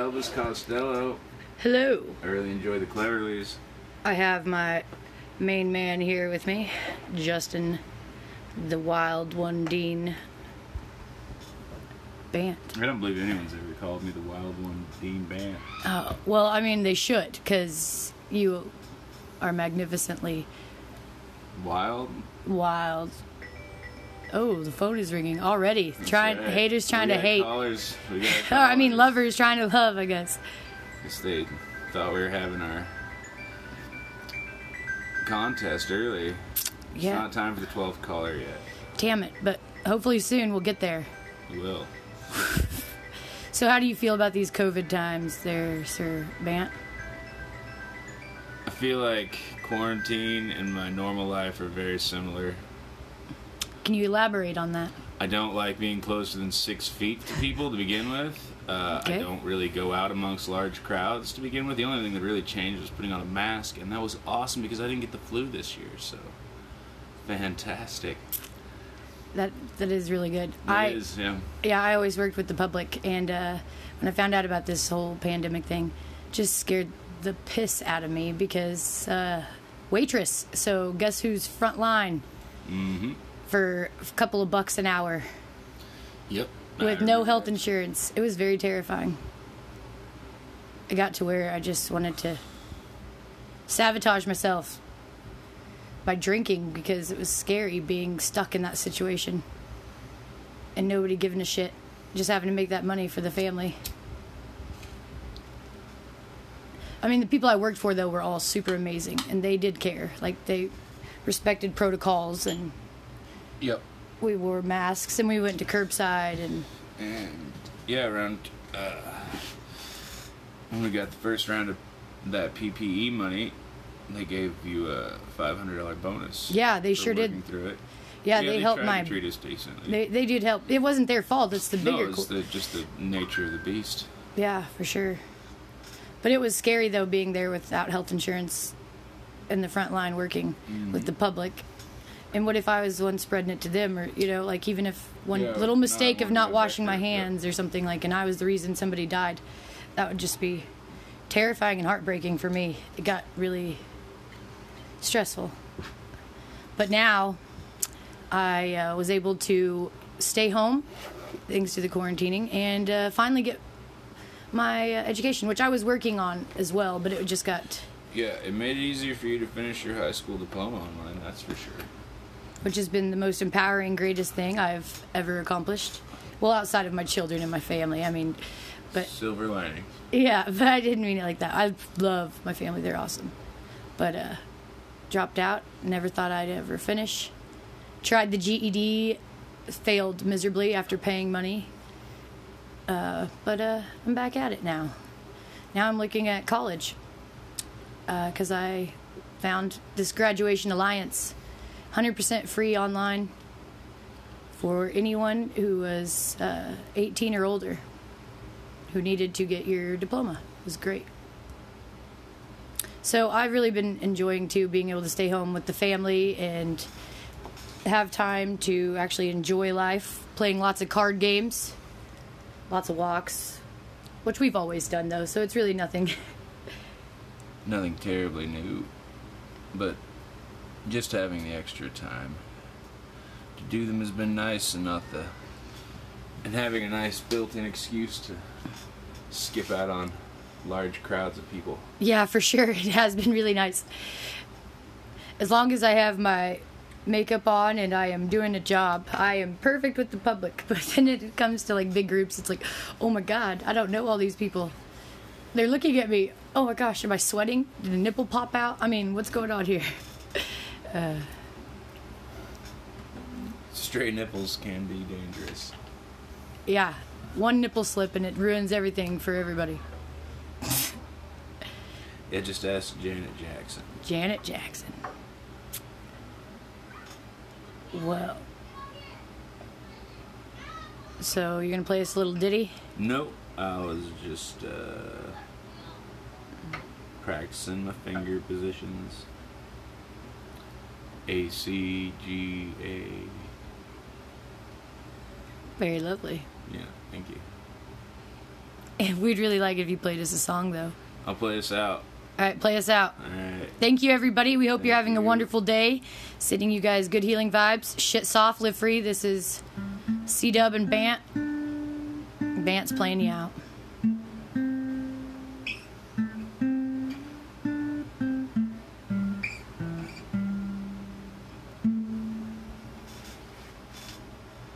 Elvis Costello. Hello. I really enjoy the Cleverleys. I have my main man here with me, Justin, the Wild One Dean Bandt. I don't believe anyone's ever called me the Wild One Dean Bandt. Oh, uh, well, I mean, they should, because you are magnificently Wild? wild. Oh, the phone is ringing already. Trying right. haters trying to hate. Callers. We got I mean, lovers trying to love, I guess. Guess they thought we were having our contest early. It's Yeah. not time for the 12th caller yet. Damn it. But hopefully soon we'll get there. We will. So, how do you feel about these COVID times there, Sir Bandt? I feel like quarantine and my normal life are very similar. Can you elaborate on that? I don't like being closer than six feet to people to begin with. Uh, I don't really go out amongst large crowds to begin with. The only thing that really changed was putting on a mask, and that was awesome because I didn't get the flu this year. So fantastic! That that is really good. It I is, yeah. yeah, I always worked with the public, and uh, when I found out about this whole pandemic thing, just scared the piss out of me because uh, waitress. So guess who's front line Mm-hmm. For a couple of bucks an hour Yep. with no health insurance? It was very terrifying. I got to where I just wanted to sabotage myself by drinking because it was scary being stuck in that situation and nobody giving a shit, just having to make that money for the family. I mean, the people I worked for though were all super amazing and they did care. Like they respected protocols and Yep. we wore masks and we went to curbside and And yeah, around uh, when we got the first round of that PPE money, they gave you a five hundred dollar bonus. Yeah, they sure did. Through it. yeah, they, helped tried my to treat us decently. They they did help. It wasn't their fault. It's the bigger. no, it's the, just the nature of the beast. yeah, for sure. But it was scary though being there without health insurance, in the front line working Mm-hmm. with the public. And what if I was the one spreading it to them, or you know, like even if one Yeah, little not mistake of not washing my vector, yeah. hands or something like, and I was the reason somebody died, that would just be terrifying and heartbreaking for me. It got really stressful. But now, I uh, was able to stay home thanks to the quarantining and uh, finally get my uh, education, which I was working on as well, but it just got, Yeah, it made it easier for you to finish your high school diploma online. That's for sure. Which has been the most empowering, greatest thing I've ever accomplished. Well, outside of my children and my family, I mean, but Silver lining. yeah, but I didn't mean it like that. I love my family; they're awesome. But uh, dropped out. Never thought I'd ever finish. Tried the GED, failed miserably after paying money. Uh, but uh, I'm back at it now. Now I'm looking at college because I found this graduation alliance, 100% free online for anyone who was uh, 18 or older who needed to get your diploma. It was great. So I've really been enjoying too being able to stay home with the family and have time to actually enjoy life, playing lots of card games, lots of walks, which we've always done though, so it's really nothing. Nothing terribly new, but just having the extra time to do them has been nice, and not the and having a nice built-in excuse to skip out on large crowds of people. Yeah, for sure. It has been really nice. As long as I have my makeup on and I am doing a job, I am perfect with the public. But then it comes to like big groups, it's like, oh my god, I don't know all these people. They're looking at me. Oh my gosh, am I sweating? Did a nipple pop out? I mean, what's going on here? Stray nipples can be dangerous. Yeah, one nipple slip and it ruins everything for everybody. Yeah, just ask Janet Jackson. Janet Jackson. Well. So you're gonna play us a little ditty? Nope, I was just uh, practicing my finger positions. A C G A. Very lovely. Yeah, thank you. And We'd really like it if you played us a song, though. I'll play us out. All right, play us out. All right. Thank you, everybody. We hope you're Thank having a wonderful day. Sending you guys good healing vibes. Shit soft, live free. This is C Dub and Bandt. Bandt's playing you out.